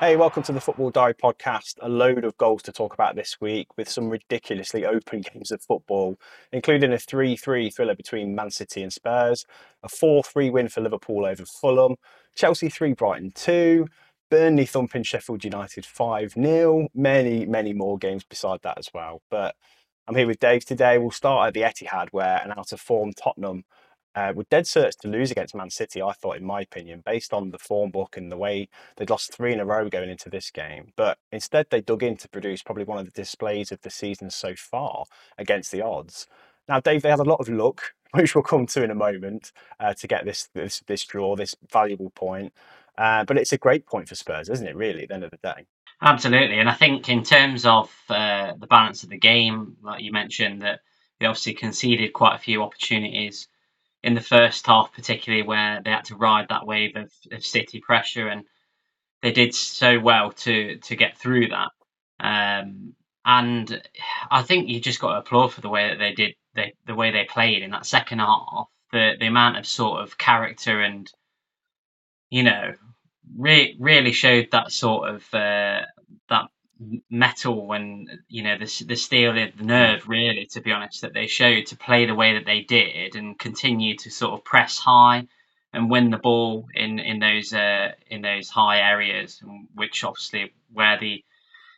Hey, welcome to the Football Diary podcast. A load of goals to talk about this week with some ridiculously open games of football, including a 3 3 thriller between Man City and Spurs, a 4 3 win for Liverpool over Fulham, Chelsea 3 Brighton 2, Burnley thumping Sheffield United 5 0, many, many more games beside that as well. But I'm here with Dave today. We'll start at the Etihad, where an out of form Tottenham uh, were dead certs to lose against Man City, I thought, in my opinion, based on the form book and the way they'd lost three in a row going into this game. But instead, they dug in to produce probably one of the displays of the season so far against the odds. Now, Dave, they had a lot of luck, which we'll come to in a moment, uh, to get this, this this draw, this valuable point. Uh, but it's a great point for Spurs, isn't it? Really, at the end of the day. Absolutely, and I think in terms of uh, the balance of the game, like you mentioned, that they obviously conceded quite a few opportunities in the first half, particularly where they had to ride that wave of, of City pressure, and they did so well to to get through that. Um, and I think you just got to applaud for the way that they did, they, the way they played in that second half, the the amount of sort of character and you know, re- really showed that sort of uh, that mettle and you know the the steel the nerve really to be honest that they showed to play the way that they did and continue to sort of press high and win the ball in in those uh, in those high areas which obviously where the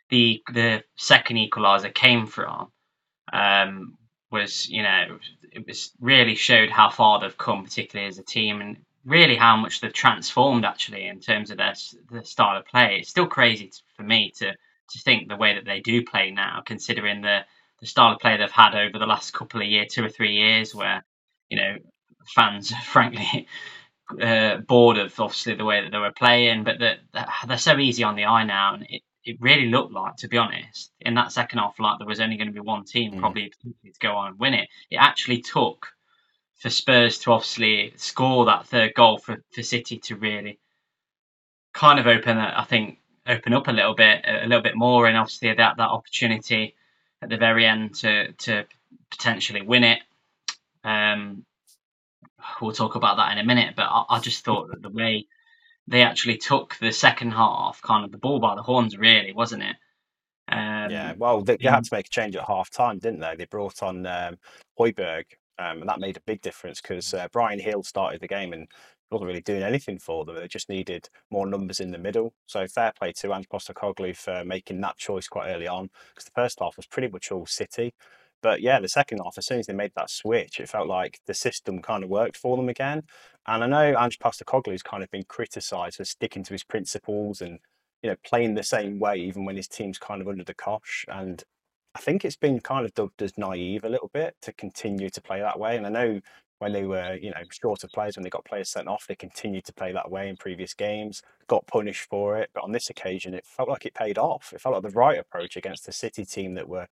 the the second equalizer came from um, was you know it was really showed how far they've come particularly as a team and really how much they've transformed actually in terms of their, their style of play. It's still crazy for me to to think the way that they do play now, considering the the style of play they've had over the last couple of years, two or three years, where you know fans, frankly, uh, bored of obviously the way that they were playing, but that they're so easy on the eye now, and it, it really looked like, to be honest, in that second half, like there was only going to be one team mm. probably to go on and win it. It actually took for Spurs to obviously score that third goal for, for City to really kind of open, I think, open up a little bit, a little bit more, and obviously that that opportunity at the very end to to potentially win it. Um, we'll talk about that in a minute, but I, I, just thought that the way they actually took the second half, kind of the ball by the horns, really, wasn't it? Um, yeah, well, they, they, had to make a change at half time, didn't they? They brought on um, Højbjerg, um, and that made a big difference because uh, Bryan Gil started the game and wasn't really doing anything for them. They just needed more numbers in the middle. So fair play to Ange Postecoglou for making that choice quite early on because the first half was pretty much all City. But yeah, the second half, as soon as they made that switch, it felt like the system kind of worked for them again. And I know Ange Postecoglou's kind of been criticised for sticking to his principles and you know playing the same way even when his team's kind of under the cosh. And I think it's been kind of dubbed as naive a little bit to continue to play that way. And I know when they were, you know, short of players, when they got players sent off, they continued to play that way in previous games, got punished for it. But on this occasion, it felt like it paid off. It felt like the right approach against the City team that were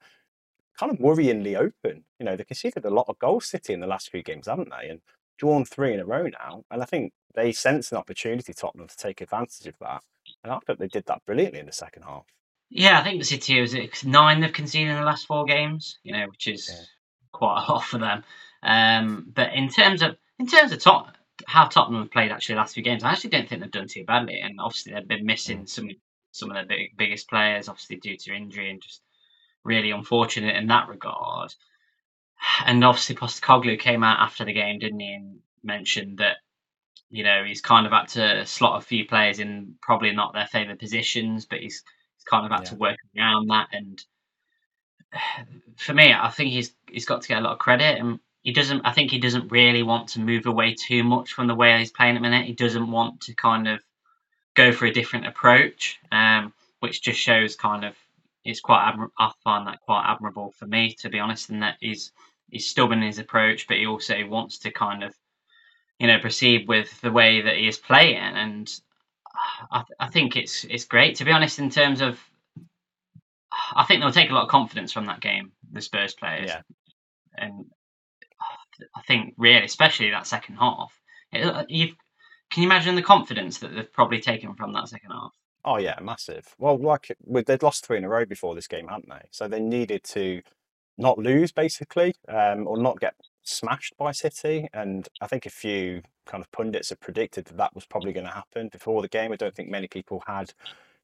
kind of worryingly open. You know, they conceded a lot of goals, City, in the last few games, haven't they? And drawn three in a row now. And I think they sensed an opportunity, Tottenham, to take advantage of that. And I thought they did that brilliantly in the second half. Yeah, I think the City was nine they've conceded in the last four games, you know, which is yeah. quite a lot for them. Um, but in terms of in terms of top, how Tottenham have played actually the last few games, I actually don't think they've done too badly. And obviously they've been missing mm. some some of their big, biggest players, obviously due to injury and just really unfortunate in that regard. And obviously Postecoglou came out after the game, didn't he, and mentioned that you know he's kind of had to slot a few players in probably not their favourite positions, but he's he's kind of had yeah. to work around that. And for me, I think he's he's got to get a lot of credit. And he doesn't. I think he doesn't really want to move away too much from the way he's playing at the minute. He doesn't want to kind of go for a different approach, um, which just shows kind of it's quite. Admir- I find that quite admirable for me, to be honest, and that he's he's stubborn in his approach, but he also wants to kind of you know proceed with the way that he is playing, and I, th- I think it's it's great to be honest in terms of. I think they'll take a lot of confidence from that game, the Spurs players. Yeah. And I think really, especially that second half. It, uh, can you imagine the confidence that they've probably taken from that second half? Oh yeah, massive. Well, like they'd lost three in a row before this game, hadn't they? So they needed to not lose basically, um, or not get smashed by City. And I think a few kind of pundits have predicted that that was probably going to happen before the game. I don't think many people had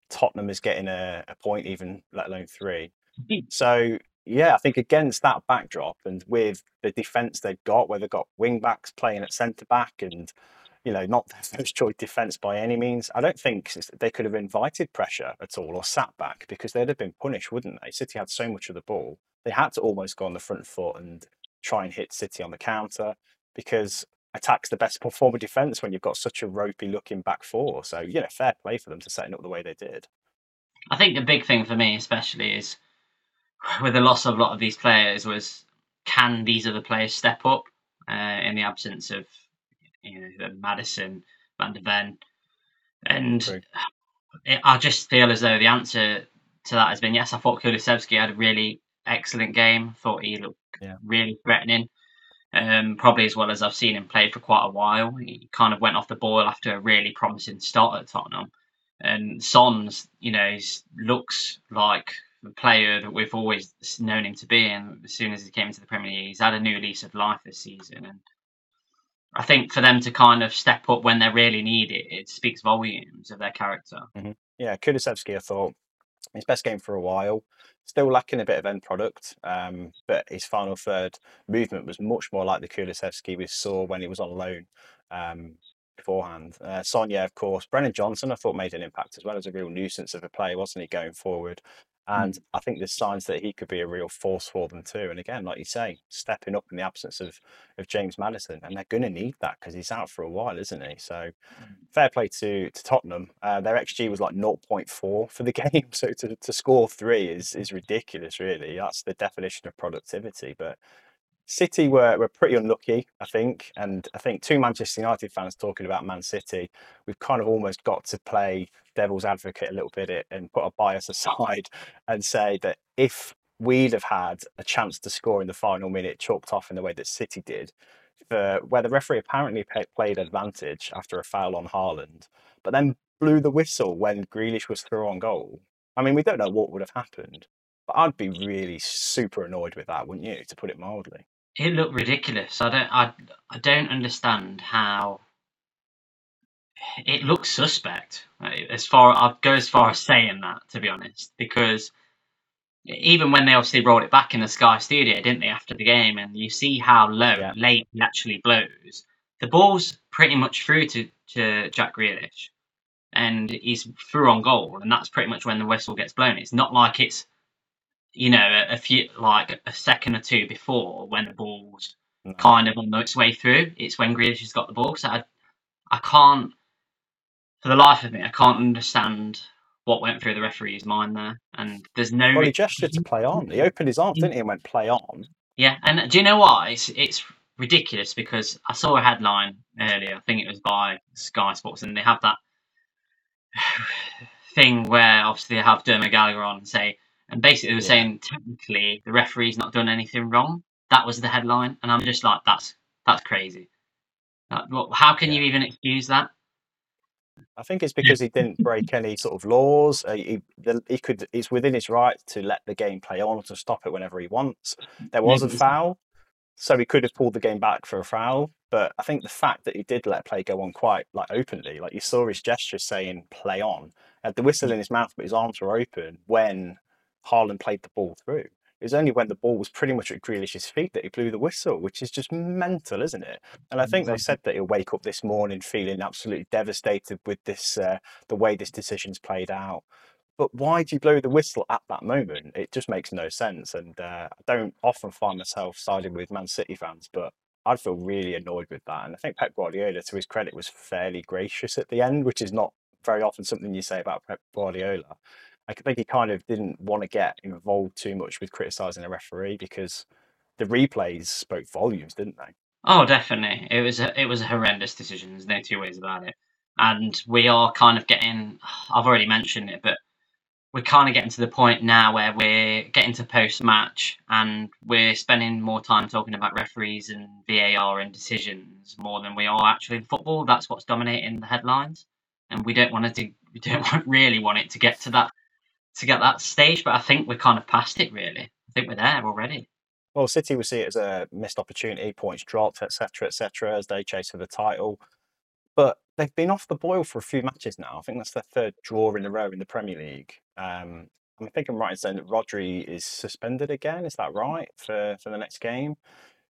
Tottenham is getting a, a point, even let alone three. so yeah, I think against that backdrop and with the defence they've got, where they've got wing backs playing at centre back and you know not their first choice defence by any means, I don't think they could have invited pressure at all or sat back because they'd have been punished, wouldn't they? City had so much of the ball, they had to almost go on the front foot and try and hit City on the counter because attack's the best form of defence when you've got such a ropey looking back four. So, you know, fair play for them to setting up the way they did. I think the big thing for me, especially, is with the loss of a lot of these players, was can these other players step up uh, in the absence of you know Maddison, Van de Ven, and it, I just feel as though the answer to that has been yes. I thought Kulusevski had a really excellent game. Thought he looked yeah. really threatening um, probably as well as I've seen him play for quite a while. He kind of went off the boil after a really promising start at Tottenham. And Son's, you know, looks like player that we've always known him to be. And as soon as he came into the Premier League, he's had a new lease of life this season. And I think for them to kind of step up when they really need it, it speaks volumes of their character. Mm-hmm. Yeah, Kulusevski, I thought his best game for a while. Still lacking a bit of end product, um, but his final third movement was much more like the Kulusevski we saw when he was on loan um, beforehand. Uh, Sonia, of course, Brennan Johnson, I thought made an impact as well as a real nuisance of a player, wasn't he, going forward? And mm. I think there's signs that he could be a real force for them too. And again, like you say, stepping up in the absence of, of James Maddison, And they're going to need that because he's out for a while, isn't he? So mm. fair play to, to Tottenham. Uh, their XG was like 0.4 for the game. So to, to score three is, is ridiculous, really. That's the definition of productivity. But City were, were pretty unlucky, I think. And I think two Manchester United fans talking about Man City, we've kind of almost got to play devil's advocate a little bit and put a bias aside and say that if we'd have had a chance to score in the final minute chalked off in the way that City did, for where the referee apparently played advantage after a foul on Haaland, but then blew the whistle when Grealish was through on goal. I mean, we don't know what would have happened, but I'd be really super annoyed with that, wouldn't you, to put it mildly? It looked ridiculous. I don't I I don't understand how it looks suspect. As far I'd go as far as saying that, to be honest, because even when they obviously rolled it back in the Sky Studio, didn't they, after the game, and you see how low yeah. late he actually blows. The ball's pretty much through to, to Jack Grealish, and he's through on goal, and that's pretty much when the whistle gets blown. It's not like it's you know, a, a, few like a second or two before when the ball's no. Mm. kind of on its way through. It's when Grealish has got the ball. So I, I can't, for the life of me, I can't understand what went through the referee's mind there. And there's no. Well, he gestured to play on. He opened his arms, didn't he, and went play on. Yeah, and do you know what? It's it's ridiculous because I saw a headline earlier. I think it was by Sky Sports, and they have that thing where obviously they have Dermot Gallagher on and say and basically they were yeah. saying technically the referee's not done anything wrong. That was the headline, and I'm just like, that's that's crazy. how can yeah. you even excuse that? I think it's because he didn't break any sort of laws. Uh, he, he could. It's within his right to let the game play on or to stop it whenever he wants. There was a foul, so he could have pulled the game back for a foul. But I think the fact that he did let play go on quite like openly, like you saw his gesture saying "play on," had the whistle in his mouth, but his arms were open when Haaland played the ball through. It was only when the ball was pretty much at Grealish's feet that he blew the whistle, which is just mental, isn't it? And I think they said that he'll wake up this morning feeling absolutely devastated with this, uh, the way this decision's played out. But why do you blow the whistle at that moment? It just makes no sense. And uh, I don't often find myself siding with Man City fans, but I'd feel really annoyed with that. And I think Pep Guardiola, to his credit, was fairly gracious at the end, which is not very often something you say about Pep Guardiola. I think he kind of didn't want to get involved too much with criticising a referee because the replays spoke volumes, didn't they? Oh, definitely. It was a, it was a horrendous decision. There's no two ways about it. And we are kind of getting. I've already mentioned it, but we're kind of getting to the point now where we're getting to post match and we're spending more time talking about referees and VAR and decisions more than we are actually in football. That's what's dominating the headlines, and we don't want to. We don't really want it to get to that to get that stage, but I think we're kind of past it. Really, I think we're there already. Well, City will see it as a missed opportunity, points dropped, etc., etc., as they chase for the title. But they've been off the boil for a few matches now. I think that's their third draw in a row in the Premier League. Um, I think I'm right in saying that Rodri is suspended again. Is that right for, for the next game?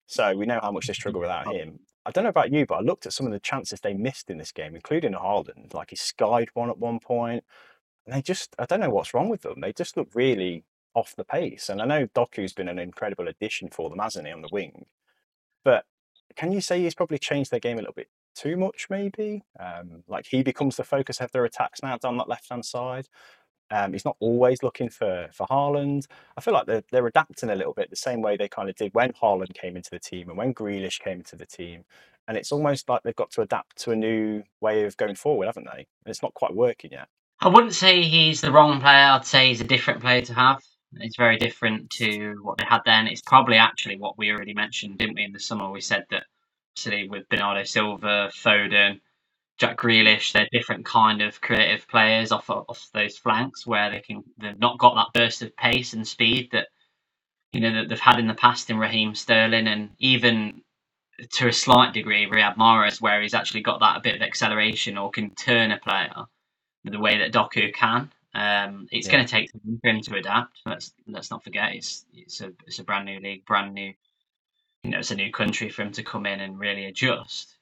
So we know how much they struggle without him. I don't know about you, but I looked at some of the chances they missed in this game, including Haaland. Like he skied one at one point, and they just I don't know what's wrong with them. They just look really off the pace. And I know Doku's been an incredible addition for them, hasn't he, on the wing? But can you say he's probably changed their game a little bit too much, maybe? Um, like he becomes the focus of their attacks now down that left hand side. Um, he's not always looking for for Haaland. I feel like they're, they're adapting a little bit the same way they kind of did when Haaland came into the team and when Grealish came into the team. And it's almost like they've got to adapt to a new way of going forward, haven't they? And it's not quite working yet. I wouldn't say he's the wrong player. I'd say he's a different player to have. It's very different to what they had then. It's probably actually what we already mentioned, didn't we, in the summer? We said that, obviously, with Bernardo Silva, Foden, Jack Grealish, they're different kind of creative players off off those flanks where they can they've not got that burst of pace and speed that you know that they've had in the past in Raheem Sterling and even to a slight degree Riyad Mahrez where he's actually got that a bit of acceleration or can turn a player the way that Doku can. Um, it's yeah. going to take time for him to adapt. Let's let's not forget it's it's a it's a brand new league, brand new. You know, it's a new country for him to come in and really adjust.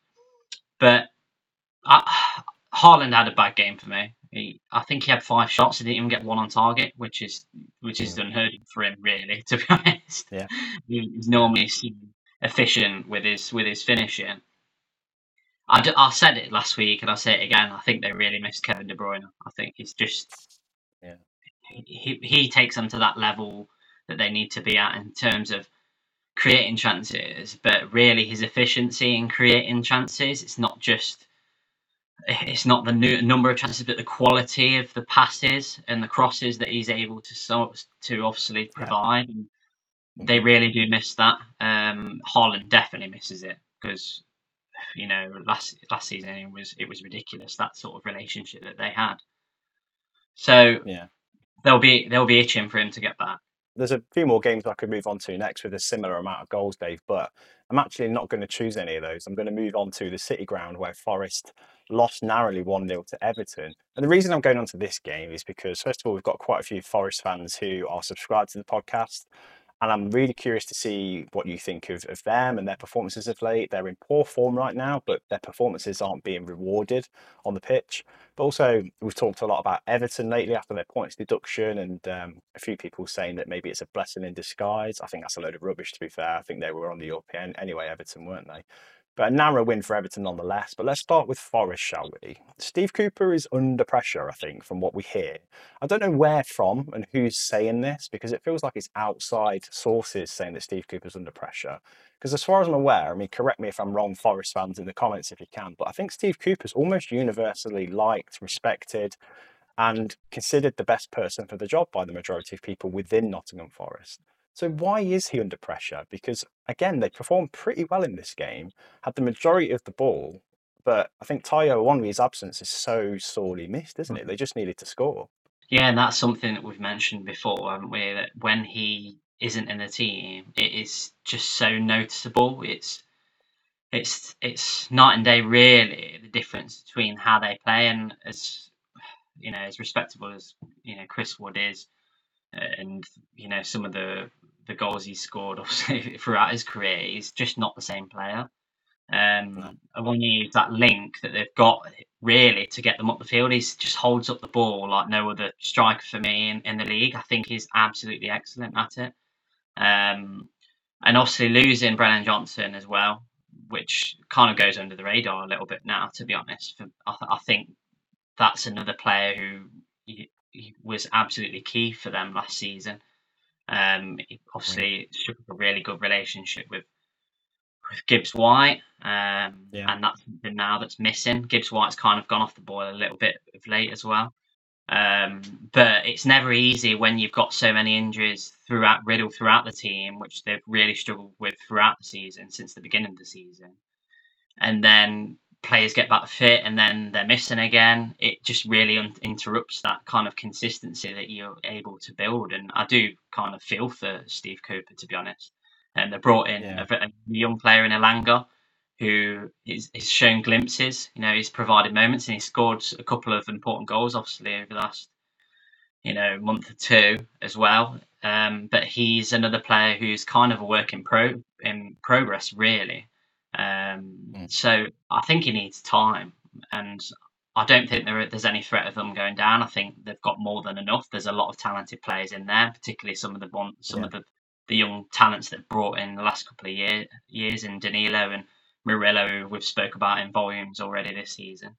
But I, Haaland had a bad game for me. He, I think he had five shots. He didn't even get one on target, which is which is unheard of for him, really. To be honest, yeah, he's normally efficient with his with his finishing. I, d- I said it last week and I'll say it again. I think they really missed Kevin De Bruyne. I think he's just yeah. he, he takes them to that level that they need to be at in terms of creating chances, but really his efficiency in creating chances. It's not just it's not the new, number of chances, but the quality of the passes and the crosses that he's able to so, to obviously provide. Yeah. They really do miss that. Um, Haaland definitely misses it because you know last last season it was it was ridiculous that sort of relationship that they had. So yeah, they'll be they'll be itching for him to get back there's a few more games I could move on to next with a similar amount of goals, Dave, but I'm actually not going to choose any of those. I'm going to move on to the City Ground where Forest lost narrowly 1 0 to Everton. And the reason I'm going on to this game is because, first of all, we've got quite a few Forest fans who are subscribed to the podcast. And I'm really curious to see what you think of, of them and their performances of late. They're in poor form right now, but their performances aren't being rewarded on the pitch. But also, we've talked a lot about Everton lately after their points deduction, and um, a few people saying that maybe it's a blessing in disguise. I think that's a load of rubbish, to be fair. I think they were on the European anyway, Everton, weren't they? But a narrow win for Everton nonetheless. But let's start with Forest, shall we? Steve Cooper is under pressure, I think, from what we hear. I don't know where from and who's saying this because it feels like it's outside sources saying that Steve Cooper's under pressure. Because as far as I'm aware, I mean, correct me if I'm wrong, Forest fans in the comments if you can, but I think Steve Cooper's almost universally liked, respected, and considered the best person for the job by the majority of people within Nottingham Forest. So why is he under pressure? Because again, they performed pretty well in this game, had the majority of the ball, but I think Taiwo Awoniyi's absence is so sorely missed, isn't it? Mm. They just needed to score. Yeah, and that's something that we've mentioned before, haven't we? That when he isn't in the team, it is just so noticeable. It's it's it's night and day really the difference between how they play and as you know as respectable as you know Chris Wood is and you know some of the the goals he's scored obviously throughout his career, he's just not the same player. Um, and when you use that link that they've got really to get them up the field, he just holds up the ball like no other striker for me in, in the league. I think he's absolutely excellent at it. Um, and obviously losing Brennan Johnson as well, which kind of goes under the radar a little bit now, to be honest. I, I think that's another player who he was absolutely key for them last season. Um, he obviously struck a really good relationship with with Gibbs White, um, yeah. and that's something now that's missing. Gibbs White's kind of gone off the boil a little bit of late as well. Um, but it's never easy when you've got so many injuries throughout Riddle throughout the team, which they've really struggled with throughout the season since the beginning of the season. And then players get back fit and then they're missing again, it just really un- interrupts that kind of consistency that you're able to build. And I do kind of feel for Steve Cooper, to be honest. And they brought in yeah. a, a, young player in Elanga, who is, is shown glimpses. You know, he's provided moments and he scored a couple of important goals, obviously, over the last you know month or two as well. Um, but he's another player who's kind of a work in pro in progress, really. Um, mm. So I think he needs time, and I don't think there, there's any threat of them going down. I think they've got more than enough. There's a lot of talented players in there, particularly some of the one, some yeah. of the, the young talents that brought in the last couple of year, years in Danilo and Murillo, who we've spoke about in volumes already this season.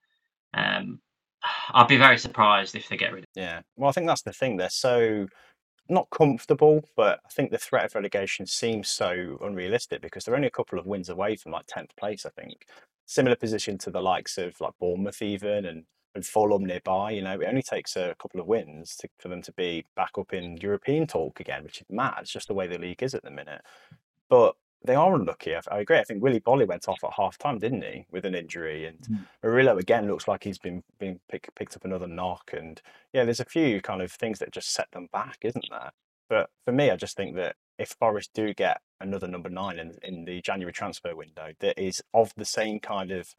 Um, I'd be very surprised if they get rid of. Yeah, well, I think that's the thing. They're so not comfortable, but I think the threat of relegation seems so unrealistic because they're only a couple of wins away from like tenth place. I think similar position to the likes of like Bournemouth even and and Fulham nearby. You know, it only takes a couple of wins to, for them to be back up in European talk again, which is mad. It's just the way the league is at the minute. But they are unlucky. I, I agree. I think Willy Boly went off at half time, didn't he, with an injury? And mm. Murillo again looks like he's been been pick, picked up another knock. And yeah, there's a few kind of things that just set them back, isn't there? But for me, I just think that if Forest do get another number nine in, in the January transfer window that is of the same kind of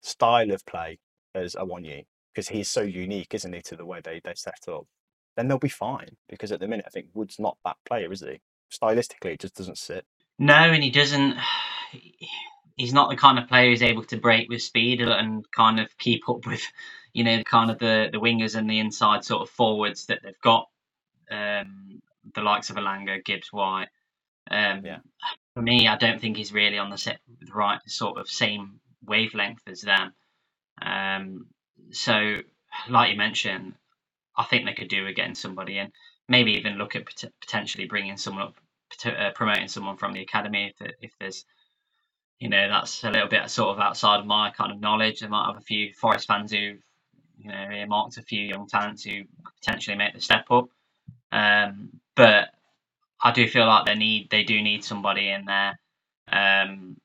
style of play as Awoniyi, because he's so unique, isn't he, to the way they, they set up, then they'll be fine. Because at the minute, I think Wood's not that player, is he? Stylistically, it just doesn't sit. No, and he doesn't. He's not the kind of player who's able to break with speed and kind of keep up with, you know, kind of the, the wingers and the inside sort of forwards that they've got. Um, the likes of Elanga, Gibbs White. Um, yeah. For me, I don't think he's really on the, set, the right sort of same wavelength as them. Um, so, like you mentioned, I think they could do with getting somebody in. Maybe even look at pot- potentially bringing someone up, uh, promoting someone from the academy if, if there's, you know, that's a little bit sort of outside of my kind of knowledge. I might have a few Forest fans who, you know, earmarked a few young talents who potentially make the step up. Um, but I do feel like they need they do need somebody in there um,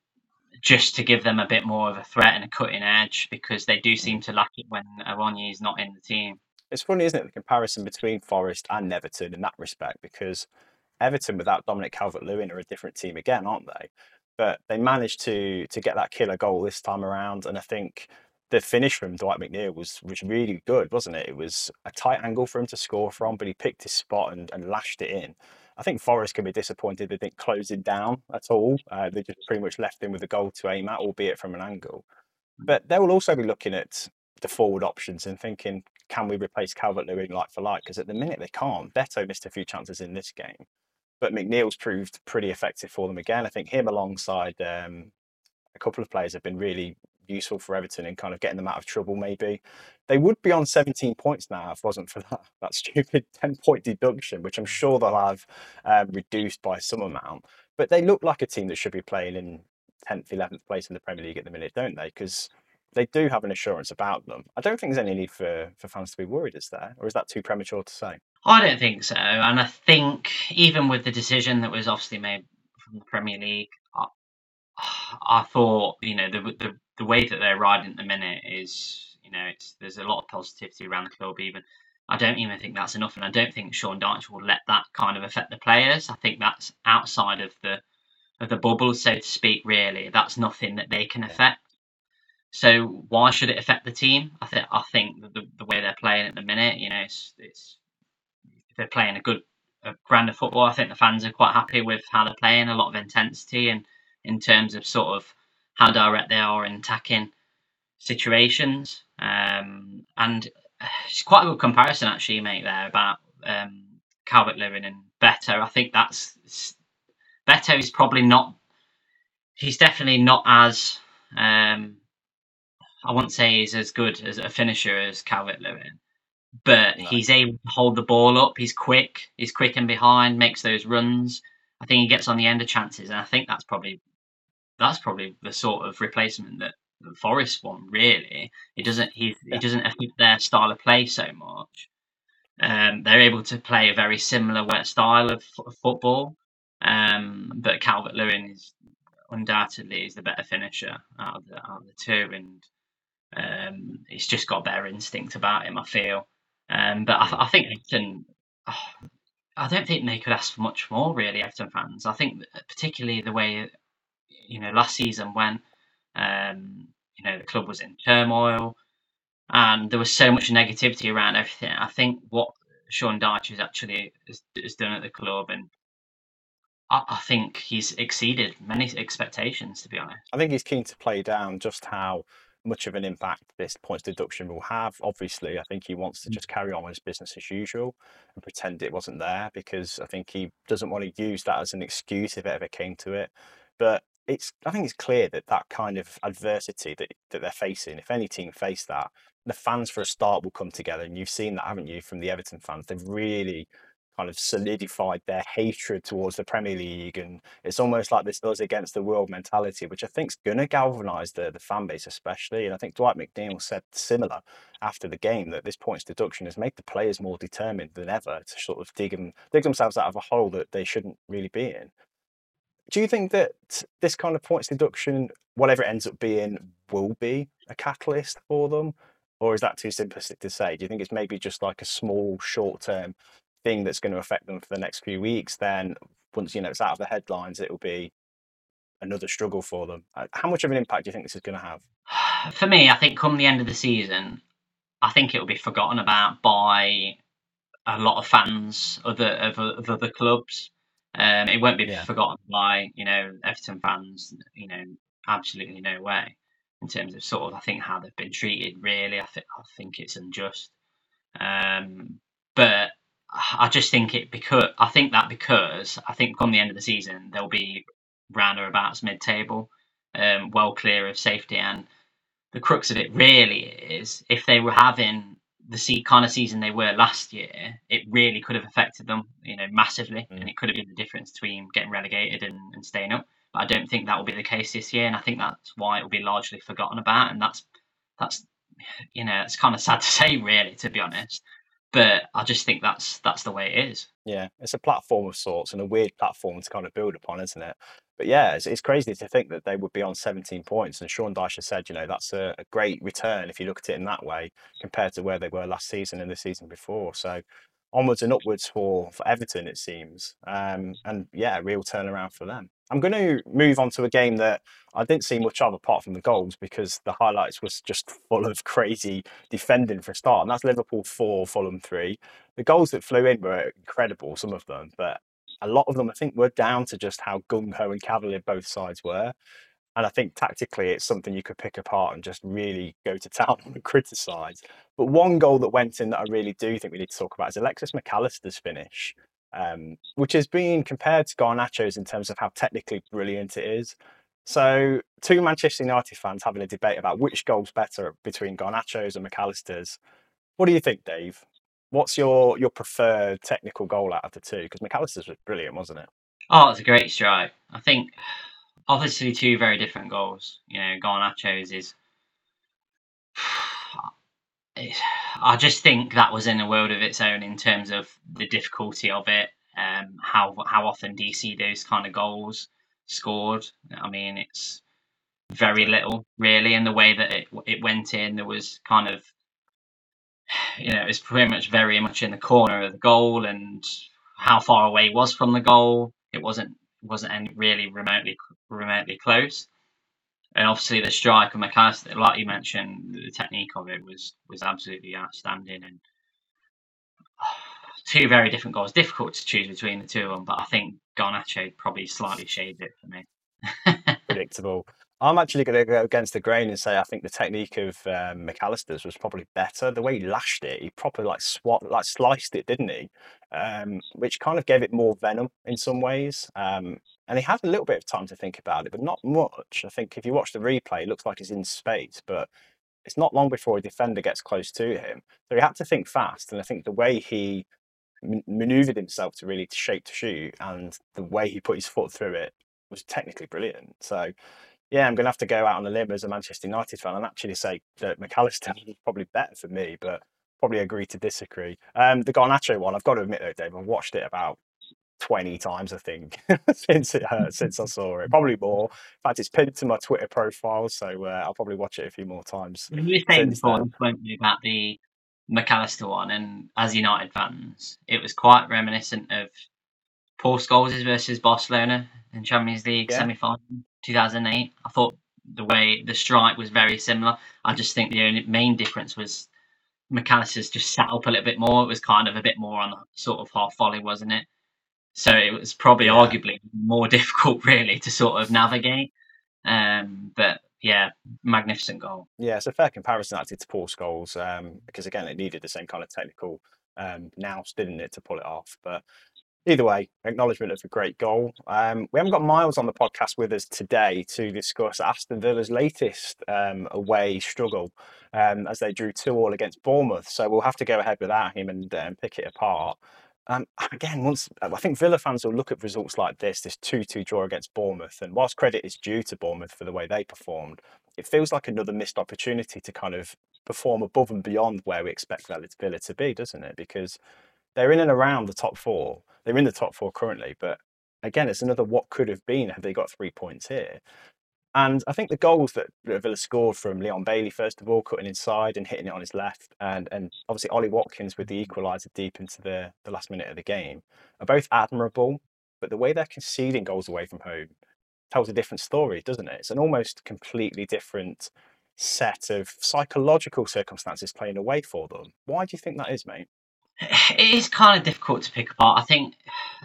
just to give them a bit more of a threat and a cutting edge because they do seem to lack it when Awoniyi is not in the team. It's funny, isn't it, the comparison between Forest and Everton in that respect because Everton without Dominic Calvert-Lewin are a different team again, aren't they? But they managed to to get that killer goal this time around, and I think the finish from Dwight McNeil was was really good, wasn't it? It was a tight angle for him to score from, but he picked his spot and, and lashed it in. I think Forest can be disappointed they didn't close it down at all. Uh, they just pretty much left him with a goal to aim at, albeit from an angle. But they will also be looking at the forward options and thinking, can we replace Calvert Lewin like for like? Because at the minute they can't. Beto missed a few chances in this game, but McNeil's proved pretty effective for them again. I think him alongside um, a couple of players have been really useful for Everton in kind of getting them out of trouble. Maybe they would be on 17 points now if it wasn't for that that stupid 10 point deduction, which I'm sure they'll have um, reduced by some amount. But they look like a team that should be playing in 10th, 11th place in the Premier League at the minute, don't they? Because they do have an assurance about them. I don't think there's any need for, for fans to be worried, is there? Or is that too premature to say? I don't think so. And I think even with the decision that was obviously made from the Premier League, I, I thought, you know, the, the the way that they're riding at the minute is, you know, it's there's a lot of positivity around the club. Even I don't even think that's enough, and I don't think Sean Dyche will let that kind of affect the players. I think that's outside of the of the bubble, so to speak. Really, that's nothing that they can affect. So why should it affect the team? I think I think the, the way they're playing at the minute, you know, it's, it's they're playing a good a brand of football. I think the fans are quite happy with how they're playing, a lot of intensity, and in terms of sort of how direct they are in attacking situations. Um, and it's quite a good comparison actually, mate, there about um, Calvert Lewin and Beto. I think that's Beto is probably not. He's definitely not as. Um, I wouldn't say he's as good as a finisher as Calvert Lewin, but no. he's able to hold the ball up. He's quick. He's quick and behind, makes those runs. I think he gets on the end of chances, and I think that's probably that's probably the sort of replacement that the Forest want. Really, it doesn't he yeah. it doesn't affect their style of play so much. Um, they're able to play a very similar style of, f- football, um, but Calvert Lewin is undoubtedly is the better finisher out of the, out of the two, and um, he's just got better instinct about him. I feel, um, but I, I think Everton. Oh, I don't think they could ask for much more, really, Everton fans. I think particularly the way you know, last season when Um, you know, the club was in turmoil, and there was so much negativity around everything. I think what Sean Dyche has actually has, done at the club, and I think he's exceeded many expectations. To be honest, I think he's keen to play down just how much of an impact this points deduction will have. Obviously, I think he wants to mm. just carry on with his business as usual and pretend it wasn't there because I think he doesn't want to use that as an excuse if it ever came to it. But it's I think it's clear that that kind of adversity that, that they're facing, if any team face that, the fans for a start will come together. And you've seen that, haven't you, from the Everton fans? They've really kind of solidified their hatred towards the Premier League, and it's almost like this us against the world mentality, which I think is going to galvanise the the fan base especially. And I think Dwight McNeil said similar after the game that this points deduction has made the players more determined than ever to sort of dig them, dig themselves out of a hole that they shouldn't really be in. Do you think that this kind of points deduction, whatever it ends up being, will be a catalyst for them? Or is that too simplistic to say? Do you think it's maybe just like a small, short term thing that's going to affect them for the next few weeks, then once you know it's out of the headlines, it will be another struggle for them. Uh, how much of an impact do you think this is going to have? For me, I think come the end of the season, I think it will be forgotten about by a lot of fans of, the, of, of other clubs. Um, it won't be yeah. forgotten by you know Everton fans. You know, absolutely no way. In terms of sort of, I think how they've been treated. Really, I think I think it's unjust. Um, but I just think it because I think that because I think come the end of the season they'll be round or about mid-table, um, well clear of safety. And the crux of it really is if they were having the kind of season they were last year, it really could have affected them, you know, massively, mm. and it could have been the difference between getting relegated and, and staying up. But I don't think that will be the case this year, and I think that's why it will be largely forgotten about, and that's that's you know it's kind of sad to say, really, to be honest but I just think that's that's the way it is. Yeah, it's a platform of sorts and a weird platform to kind of build upon, isn't it? But yeah, it's, it's crazy to think that they would be on 17 points. And Sean Dyche said, you know, that's a, a, great return if you look at it in that way compared to where they were last season and the season before. So onwards and upwards for, for Everton, it seems. Um, and yeah, real turnaround for them. I'm going to move on to a game that I didn't see much of apart from the goals because the highlights was just full of crazy defending for a start. And that's Liverpool 4, Fulham 3. The goals that flew in were incredible, some of them, but a lot of them I think were down to just how gung ho and cavalier both sides were. And I think tactically it's something you could pick apart and just really go to town and criticise. But one goal that went in that I really do think we need to talk about is Alexis Mac Allister's finish um, which has been compared to Garnacho's in terms of how technically brilliant it is. So, two Manchester United fans having a debate about which goal's better between Garnacho's and Mac Allister's. What do you think, Dave? What's your your preferred technical goal out of the two? Because Mac Allister's was brilliant, wasn't it? Oh, it's a great strike. I think obviously two very different goals. You know, Garnacho's is. I just think that was in a world of its own in terms of the difficulty of it. Um, how how often do you see those kind of goals scored? I mean, it's very little really. In the way that it it went in, there was kind of you know it was pretty much very much in the corner of the goal, and how far away it was from the goal. It wasn't wasn't any really remotely remotely close and obviously the strike of Mac Allister, like you mentioned, the technique of it was was absolutely outstanding, and two very different goals. Difficult to choose between the two of them, but I think Garnacho probably slightly shaved it for me. Predictable. I'm actually going to go against the grain and say I think the technique of um, Mac Allister's was probably better. The way he lashed it, he properly like swat, like sliced it, didn't he? Um, which kind of gave it more venom in some ways. Um, and he had a little bit of time to think about it, but not much. I think if you watch the replay, it looks like he's in space, but it's not long before a defender gets close to him. So he had to think fast, and I think the way he maneuvered himself to really shape to shoot and the way he put his foot through it was technically brilliant. So yeah, I'm going to have to go out on a limb as a Manchester United fan and actually say that Mac Allister is probably better for me, but probably agree to disagree. Um, the Garnacho one, I've got to admit though, Dave, I've watched it about 20 times, I think, since it uh, since I saw it. Probably more. In fact, it's pinned to my Twitter profile, so uh, I'll probably watch it a few more times. You were saying before, you, about the Mac Allister one, and as United fans, it was quite reminiscent of Paul Scholes versus Barcelona in Champions League yeah. semi final 2008. I thought the way the strike was very similar. I just think the only main difference was Mac Allister's just sat up a little bit more. It was kind of a bit more on the sort of half volley, wasn't it? So it was probably yeah. arguably more difficult, really, to sort of navigate. Um, but yeah, magnificent goal. Yeah, it's a fair comparison actually to Paul Scholes um, because again, it needed the same kind of technical um, nous, didn't it, to pull it off? But either way, acknowledgement of a great goal. Um, we haven't got Miles on the podcast with us today to discuss Aston Villa's latest um, away struggle um, as they drew two all against Bournemouth. So we'll have to go ahead without him and um, pick it apart. Um, again, once I think Villa fans will look at results like this, this 2 2 draw against Bournemouth, and whilst credit is due to Bournemouth for the way they performed, it feels like another missed opportunity to kind of perform above and beyond where we expect Villa to be, doesn't it? Because they're in and around the top four. They're in the top four currently, but again, it's another what could have been had they got three points here. And I think the goals that Villa scored from Leon Bailey, first of all, cutting inside and hitting it on his left, and and obviously Ollie Watkins with the equaliser deep into the, the last minute of the game, are both admirable. But the way they're conceding goals away from home tells a different story, doesn't it? It's an almost completely different set of psychological circumstances playing away for them. Why do you think that is, mate? It is kind of difficult to pick apart. I think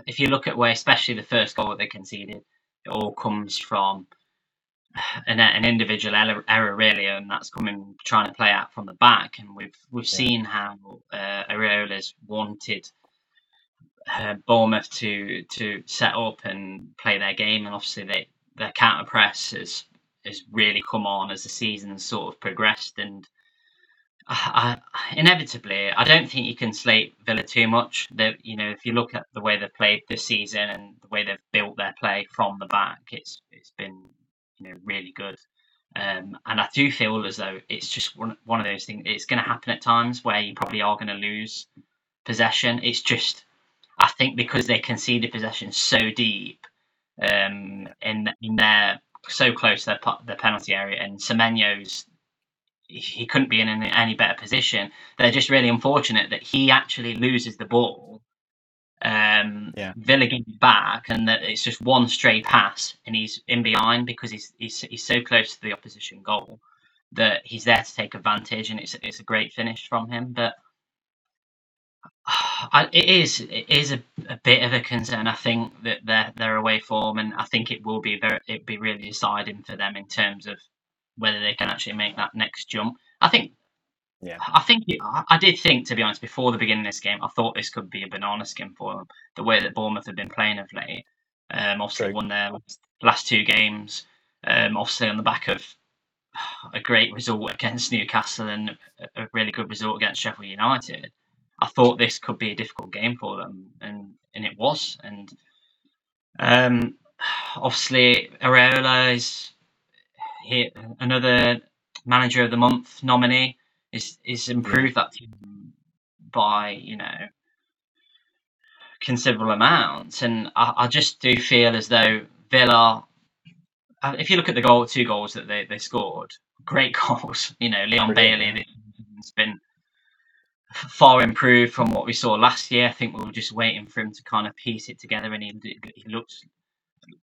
if you look at where, especially the first goal that they conceded, it all comes from an, an individual error, error, really, and that's coming trying to play out from the back. And we've we've yeah. seen how uh, Iraola's wanted uh, Bournemouth to to set up and play their game, and obviously they their counter press has has really come on as the season sort of progressed, and I, inevitably, I don't think you can slate Villa too much. That you know, if you look at the way they've played this season and the way they've built their play from the back, it's it's been you know really good. Um, and I do feel as though it's just one one of those things. It's going to happen at times where you probably are going to lose possession. It's just I think because they conceded possession so deep um, in in their so close to their, their penalty area, and Semenyo's he couldn't be in any, any better position. They're just really unfortunate that he actually loses the ball. Um, yeah. Villa get back, and that it's just one stray pass, and he's in behind because he's he's he's so close to the opposition goal that he's there to take advantage, and it's it's a great finish from him. But I, it is it is a, a bit of a concern. I think that their their away form, and I think it will be very it be really deciding for them in terms of whether they can actually make that next jump. I think. Yeah, I think I did think, to be honest, before the beginning of this game, I thought this could be a banana skin for them. The way that Bournemouth have been playing of late, um, obviously True. won their last two games, um, obviously on the back of a great result against Newcastle and a really good result against Sheffield United. I thought this could be a difficult game for them, and and it was. And um, obviously, Iraola is hit another manager of the month nominee is is improved that team by you know considerable amounts, and I, I just do feel as though Villa. Uh, if you look at the goal, two goals that they, they scored, great goals. You know, Leon Brilliant. Bailey has been far improved from what we saw last year. I think we were just waiting for him to kind of piece it together, and he, he looks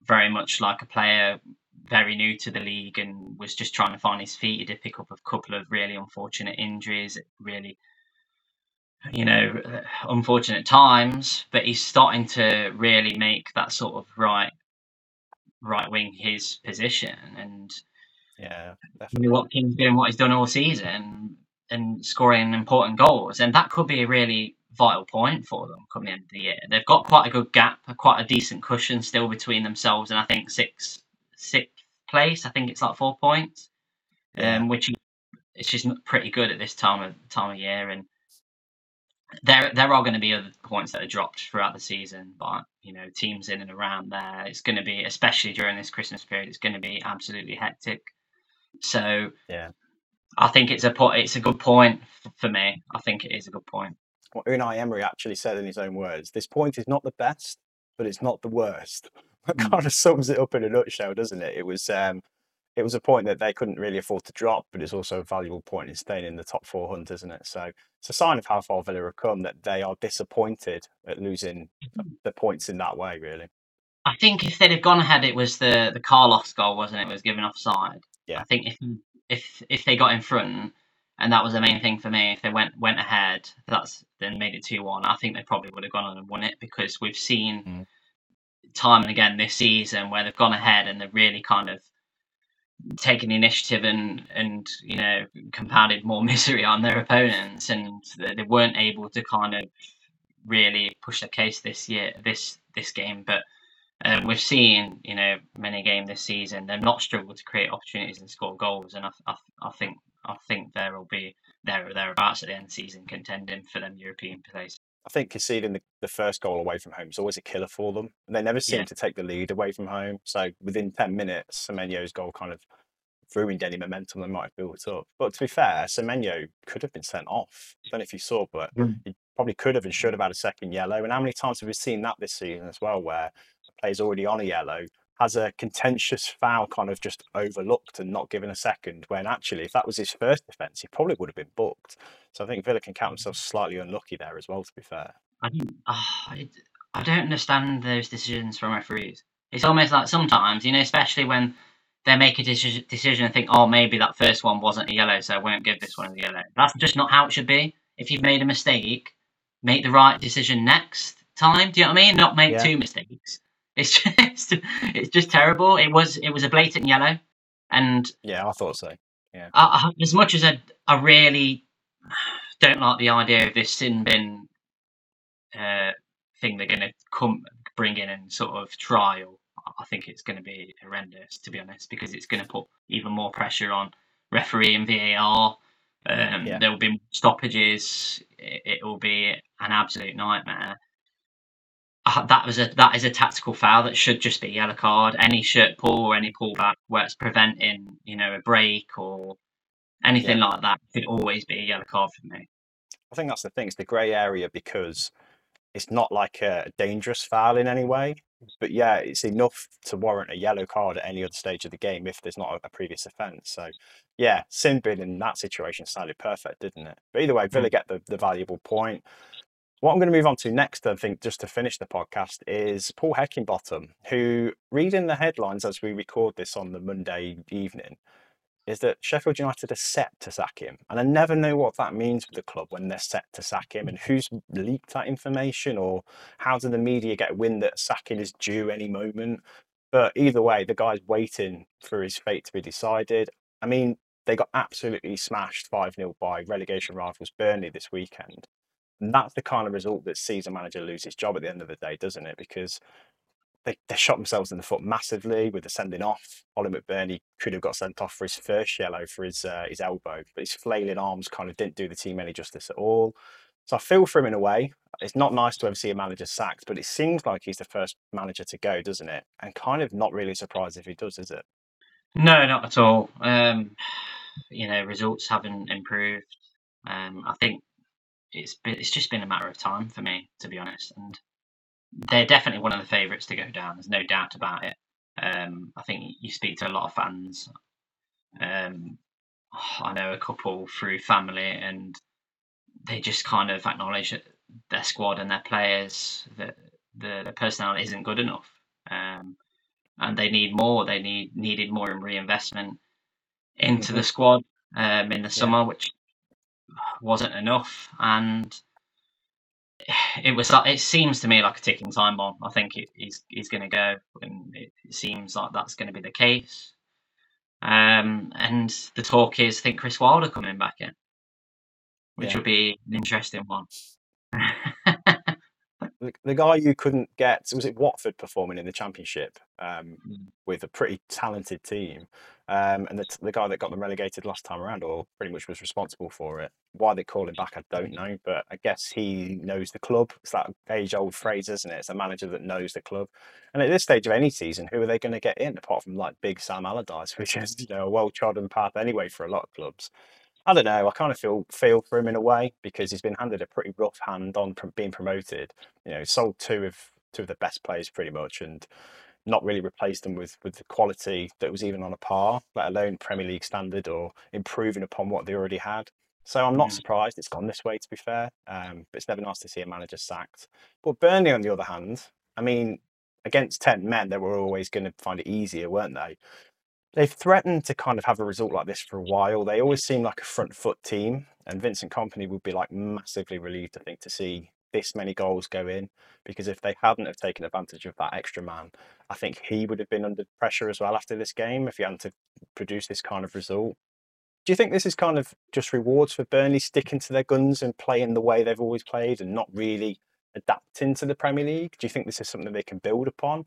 very much like a player very new to the league and was just trying to find his feet. He did pick up a couple of really unfortunate injuries, really, you know, uh, unfortunate times. But he's starting to really make that sort of right, right wing his position. And yeah, definitely. Watkins doing what he's done all season and scoring important goals, and that could be a really vital point for them coming into the year. They've got quite a good gap, quite a decent cushion still between themselves, and I think six sixth place. I think it's like four points, um, which is just pretty good at this time of time of year. And there there are going to be other points that are dropped throughout the season, but you know teams in and around there, it's going to be especially during this Christmas period, it's going to be absolutely hectic. So yeah, I think it's a it's a good point for me. I think it is a good point. What Unai Emery actually said in his own words: "This point is not the best, but it's not the worst." That kind of sums it up in a nutshell, doesn't it? It was um, it was a point that they couldn't really afford to drop, but it's also a valuable point in staying in the top four hunt, isn't it? So it's a sign of how far Villa have come that they are disappointed at losing mm. the points in that way, really. I think if they'd have gone ahead, it was the the Carlos goal, wasn't it? it was given offside. yeah. I think if if if they got in front, and that was the main thing for me, if they went went ahead, that's then made it two one. I think they probably would have gone on and won it because we've seen mm. Time and again this season where they've gone ahead and they've really kind of taken the initiative and and you know compounded more misery on their opponents, and they weren't able to kind of really push their case this year this this game, but. Um, we've seen, you know, many games this season. They've not struggled to create opportunities and score goals, and I, I, I think I think there will be there or thereabouts at the end of the season contending for them European places. I think conceding the, the first goal away from home is always a killer for them. And they never seem yeah. to take the lead away from home. So within 10 minutes, Semenyo's goal kind of ruined any momentum they might have built up. But to be fair, Semenyo could have been sent off. I don't know if you saw, but mm. he probably could have and should have had a second yellow. And how many times have we seen that this season as well, where a player's already on a yellow, has a contentious foul kind of just overlooked and not given a second, when actually, if that was his first defence, he probably would have been booked. So I think Villa can count themselves slightly unlucky there as well, to be fair. I don't, oh, ah, I don't understand those decisions from referees. It's almost like sometimes, you know, especially when they make a decision, decision and think, oh, maybe that first one wasn't a yellow, so I won't give this one a yellow. That's just not how it should be. If you've made a mistake, make the right decision next time. Do you know what I mean? Not make yeah. two mistakes. It's just it's just terrible. It was it was a blatant yellow, and yeah, I thought so. Yeah. I, as much as I, I really don't like the idea of this sin bin uh, thing they're going to come bring in and sort of trial, I think it's going to be horrendous to be honest because it's going to put even more pressure on referee and VAR. Um, yeah. There will be stoppages. It will be an absolute nightmare. That was a that is a tactical foul that should just be a yellow card. Any shirt pull or any pullback where it's preventing, you know, a break or anything yeah. like that could always be a yellow card for me. I think that's the thing. It's the grey area because it's not like a dangerous foul in any way. But yeah, it's enough to warrant a yellow card at any other stage of the game if there's not a, previous offence. So yeah, sin bin in that situation sounded perfect, didn't it? But either way, Villa mm. get the, the valuable point. What I'm going to move on to next, I think, just to finish the podcast, is Paul Heckingbottom, who, reading the headlines as we record this on the Monday evening, is that Sheffield United are set to sack him. And I never know what that means for the club when they're set to sack him and who's leaked that information or how do the media get wind that sacking is due any moment. But either way, the guy's waiting for his fate to be decided. I mean, they got absolutely smashed 5 0 by relegation rivals Burnley this weekend. And that's the kind of result that sees a manager lose his job at the end of the day, doesn't it? Because they, they shot themselves in the foot massively with the sending off. Oli McBurnie could have got sent off for his first yellow for his uh, his elbow, but his flailing arms kind of didn't do the team any justice at all. So I feel for him in a way. It's not nice to ever see a manager sacked, but it seems like he's the first manager to go, doesn't it? And kind of not really surprised if he does, is it? No, not at all. Um, you know, results haven't improved. Um, I think it's been, it's just been a matter of time for me, to be honest. And they're definitely one of the favourites to go down. There's no doubt about it. Um, I think you speak to a lot of fans. Um, I know a couple through family, and they just kind of acknowledge that their squad and their players, that the, the personnel isn't good enough, um, and they need more. They need needed more reinvestment into mm-hmm. the squad um, in the summer, yeah. which wasn't enough, and it was. It seems to me like a ticking time bomb. I think it, he's he's going to go, and it, it, seems like that's going to be the case. Um, and the talk is, I think Chris Wilder coming back in, which yeah. will be an interesting one. The, the guy you couldn't get was it Watford performing in the Championship um, mm. with a pretty talented team, um, and the, the guy that got them relegated last time around, or pretty much was responsible for it. Why they call him back, I don't know, but I guess he knows the club. It's that age-old phrase, isn't it? It's a manager that knows the club. And at this stage of any season, who are they going to get in apart from like Big Sam Allardyce, which is you know a well-trodden path anyway for a lot of clubs. I don't know. I kind of feel feel for him in a way because he's been handed a pretty rough hand on being promoted. You know, sold two of two of the best players pretty much, and not really replaced them with with the quality that was even on a par, let alone Premier League standard or improving upon what they already had. So I'm not mm. surprised it's gone this way. To be fair, um, but it's never nice to see a manager sacked. But Burnley, on the other hand, I mean, against ten men, they were always going to find it easier, weren't they? They've threatened to kind of have a result like this for a while. They always seem like a front foot team, and Vincent Kompany would be like massively relieved, I think, to see this many goals go in because if they hadn't have taken advantage of that extra man, I think he would have been under pressure as well after this game if he hadn't to produce this kind of result. Do you think this is kind of just rewards for Burnley sticking to their guns and playing the way they've always played and not really adapting to the Premier League? Do you think this is something they can build upon?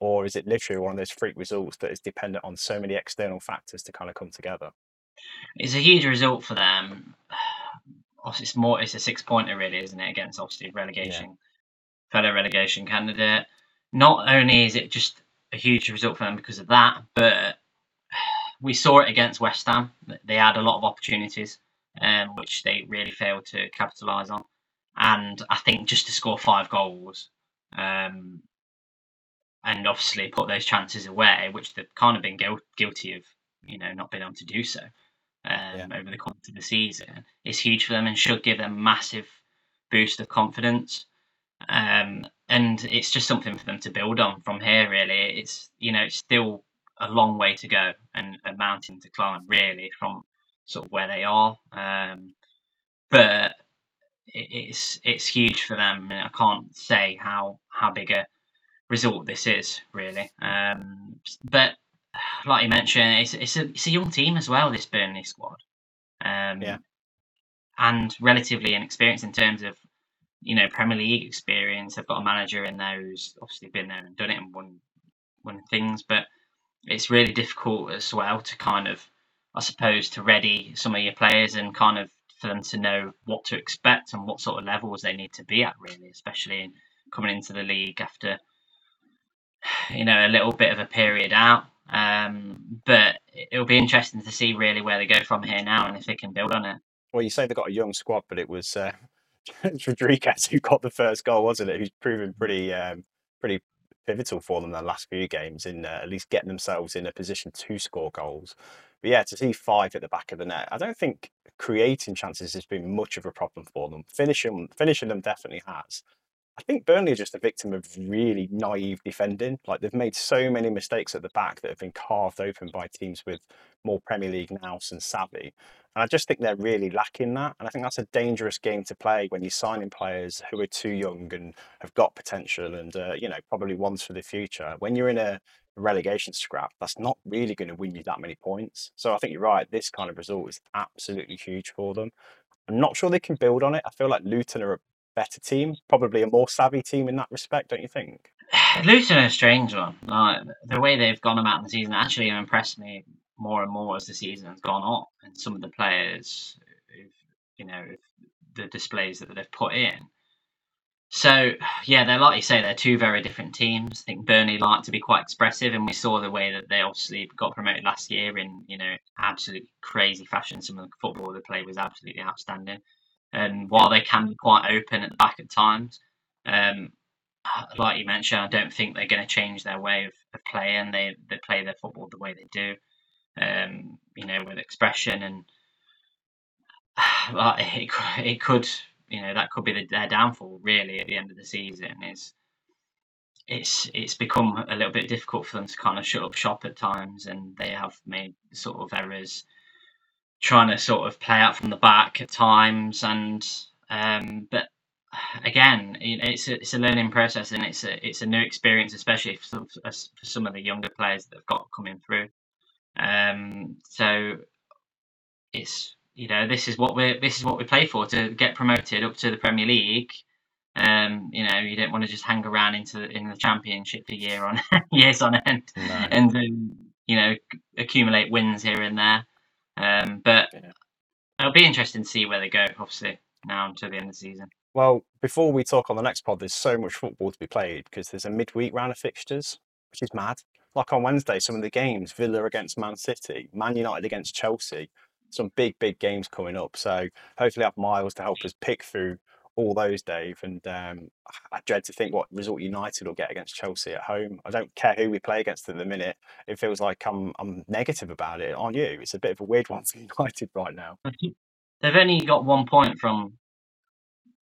Or is it literally one of those freak results that is dependent on so many external factors to kind of come together? It's a huge result for them. It's more, it's a six pointer, really, isn't it? Against obviously relegation, yeah. fellow relegation candidate. Not only is it just a huge result for them because of that, but we saw it against West Ham. They had a lot of opportunities, um, which they really failed to capitalise on. And I think just to score five goals, um, and obviously put those chances away, which they've kind of been gu- guilty of, you know, not being able to do so um, yeah. over the course of the season, is huge for them and should give them a massive boost of confidence. Um, and it's just something for them to build on from here. Really, it's you know it's still a long way to go and a mountain to climb, really, from sort of where they are. Um, but it's it's huge for them, and I can't say how how big a result this is really. Um, but like you mentioned, it's it's a it's a young team as well. This Burnley squad, um, yeah, and relatively inexperienced in terms of you know Premier League experience. They've got a manager in there who's obviously been there and done it and won won things, but it's really difficult as well to kind of, I suppose, to ready some of your players and kind of for them to know what to expect and what sort of levels they need to be at, really, especially in coming into the league after, you know, a little bit of a period out. Um, but it'll be interesting to see really where they go from here now and if they can build on it. Well, you say they've got a young squad, but it was uh, Rodriguez who got the first goal, wasn't it? Who's proven pretty, um, pretty pivotal for them the last few games in uh, at least getting themselves in a position to score goals. But yeah, to see five at the back of the net, I don't think creating chances has been much of a problem for them. Finishing, finishing them definitely has. I think Burnley are just a victim of really naive defending. Like they've made so many mistakes at the back that have been carved open by teams with more Premier League nous and savvy. And I just think they're really lacking that. And I think that's a dangerous game to play when you're signing players who are too young and have got potential and, uh, you know, probably ones for the future. When you're in a relegation scrap, that's not really going to win you that many points. So I think you're right. This kind of result is absolutely huge for them. I'm not sure they can build on it. I feel like Luton are a better team, probably a more savvy team in that respect, don't you think? Luton are a strange one. The way they've gone about the season actually impressed me more and more as the season has gone on, and some of the players, you know, the displays that they've put in. So yeah, they're like you say, they're two very different teams. I think Burnley like to be quite expressive, and we saw the way that they obviously got promoted last year in you know absolutely crazy fashion. Some of the football they played was absolutely outstanding, and while they can be quite open at the back at times, um, like you mentioned, I don't think they're going to change their way of, of playing. They they play their football the way they do um, you know, with expression and well, it, it could, you know, that could be the, their downfall really at the end of the season. Is it's it's become a little bit difficult for them to kind of shut up shop at times and they have made sort of errors trying to sort of play out from the back at times and um, but again it's a, it's a learning process and it's a it's a new experience especially for some, for some of the younger players that have got coming through um, so it's you know this is what we this is what we play for to get promoted up to the Premier League. Um, you know, you don't want to just hang around into the, in the Championship for year on years on end, no. and you know accumulate wins here and there. Um, but yeah. it'll be interesting to see where they go. Obviously, now until the end of the season. Well, before we talk on the next pod, there's so much football to be played because there's a midweek round of fixtures, which is mad like on Wednesday, some of the games, Villa against Man City, Man United against Chelsea, some big, big games coming up. So hopefully I have Miles to help us pick through all those, Dave. And um, I dread to think what result United will get against Chelsea at home. I don't care who we play against at the minute. It feels like I'm I'm negative about it. aren't you, it's a bit of a weird one for United right now. They've only got one point from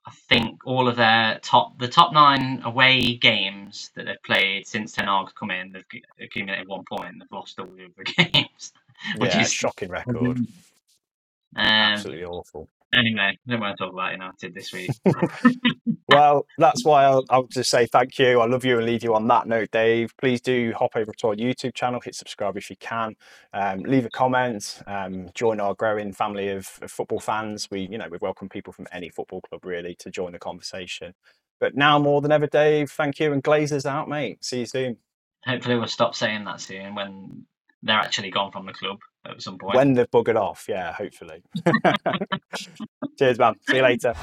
I think all of their top the top nine away games that they've played since Ten Hag come in, they've accumulated one point. They've lost all of the games, which yeah, is shocking record. Um, Absolutely awful. Anyway, I don't want to talk about United this week. well, that's why I'll, I'll, just say thank you. I love you and leave you on that note, Dave. Please do hop over to our YouTube channel, hit subscribe if you can, um, leave a comment, um, join our growing family of, of, football fans. We, you know, we welcome people from any football club really to join the conversation. But now more than ever, Dave, thank you and Glazers out, mate. See you soon. Hopefully, we'll stop saying that soon when they're actually gone from the club at some point. When they've buggered off, yeah, hopefully. Cheers, man. See you later.